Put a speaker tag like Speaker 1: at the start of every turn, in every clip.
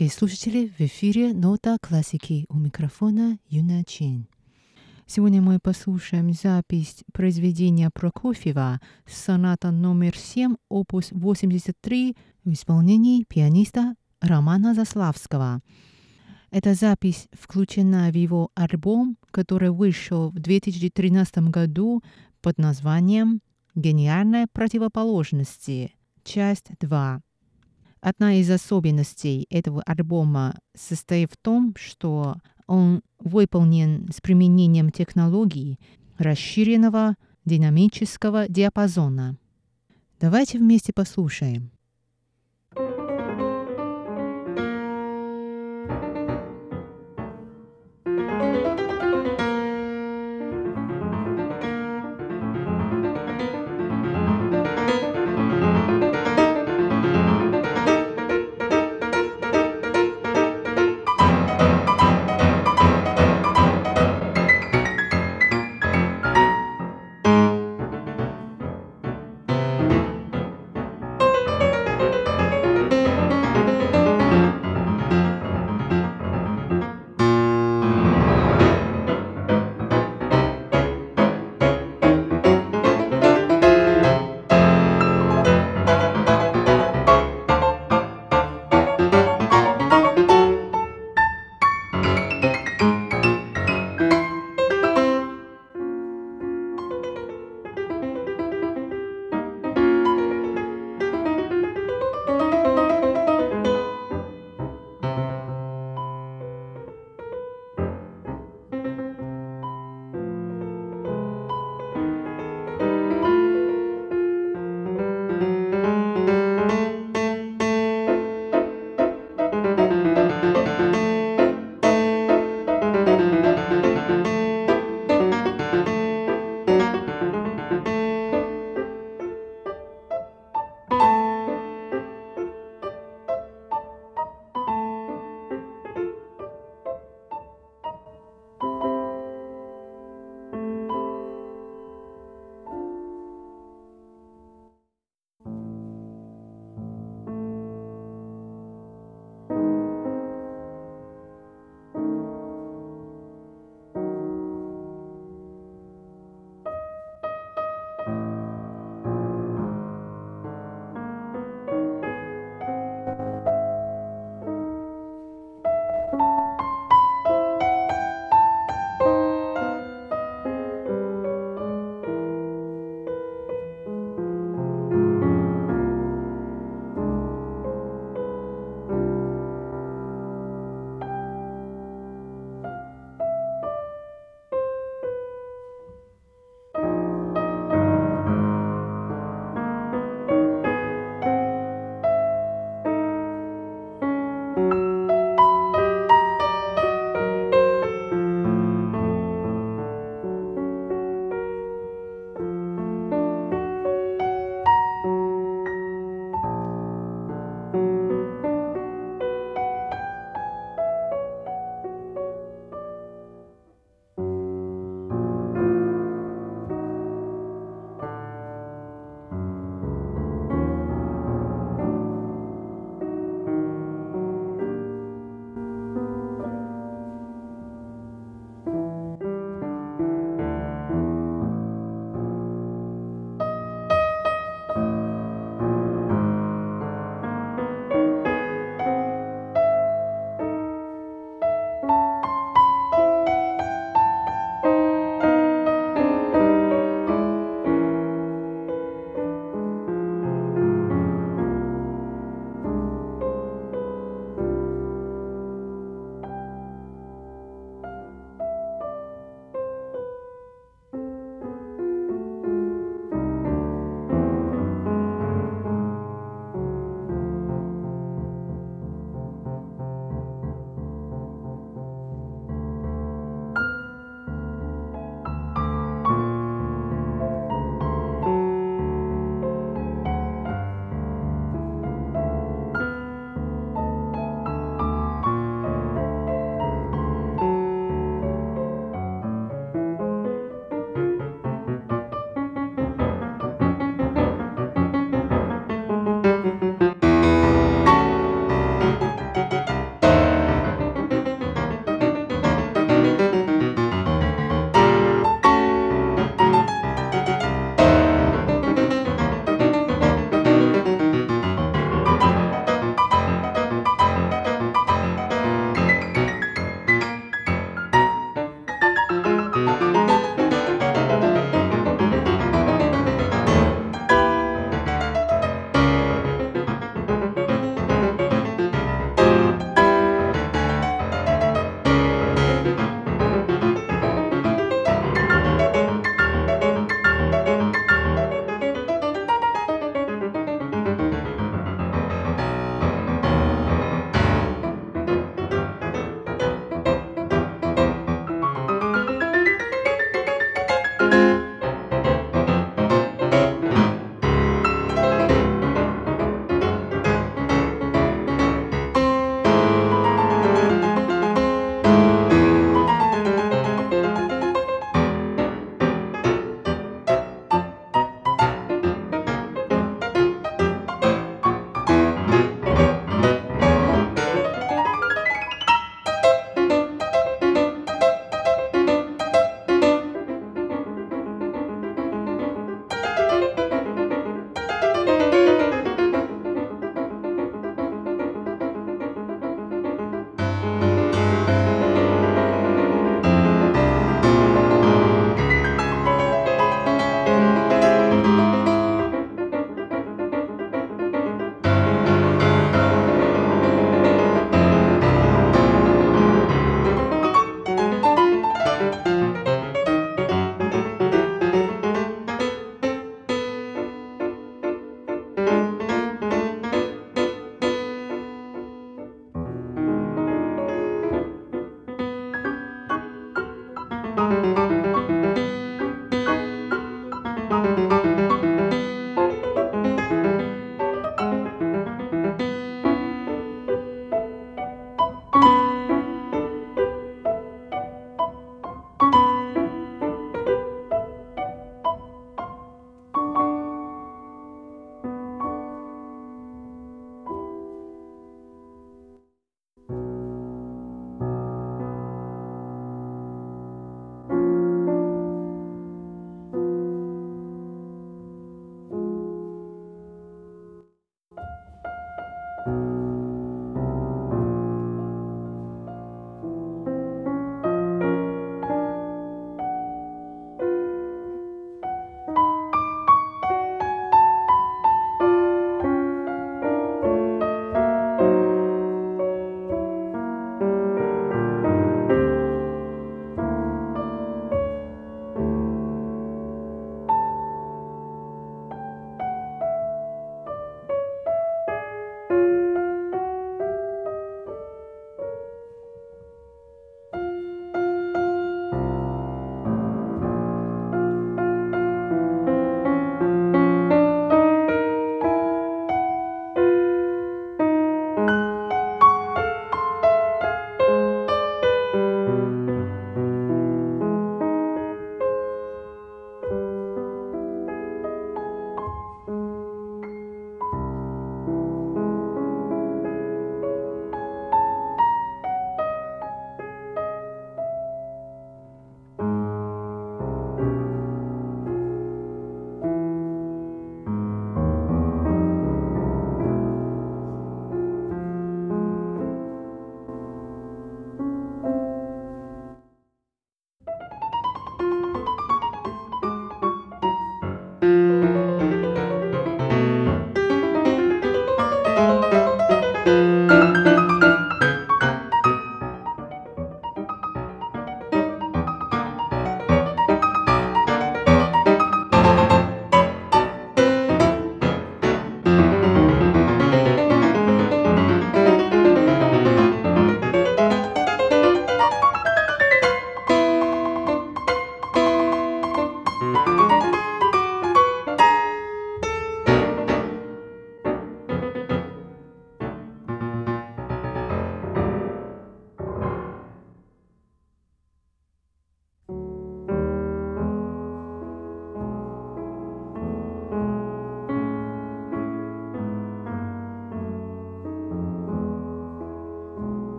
Speaker 1: Дорогие слушатели! В эфире «Нота классики» у микрофона Юна Чин. Сегодня мы послушаем запись произведения Прокофьева «Соната номер 7, опус 83» в исполнении пианиста Романа Заславского. Эта запись включена в его альбом, который вышел в 2013 году под названием «Гениальные противоположности. Часть 2». Одна из особенностей этого альбома состоит в том, что он выполнен с применением технологий расширенного динамического диапазона. Давайте вместе послушаем.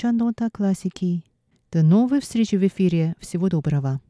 Speaker 1: Передача «Нота классики». До новых встреч в эфире. Всего доброго.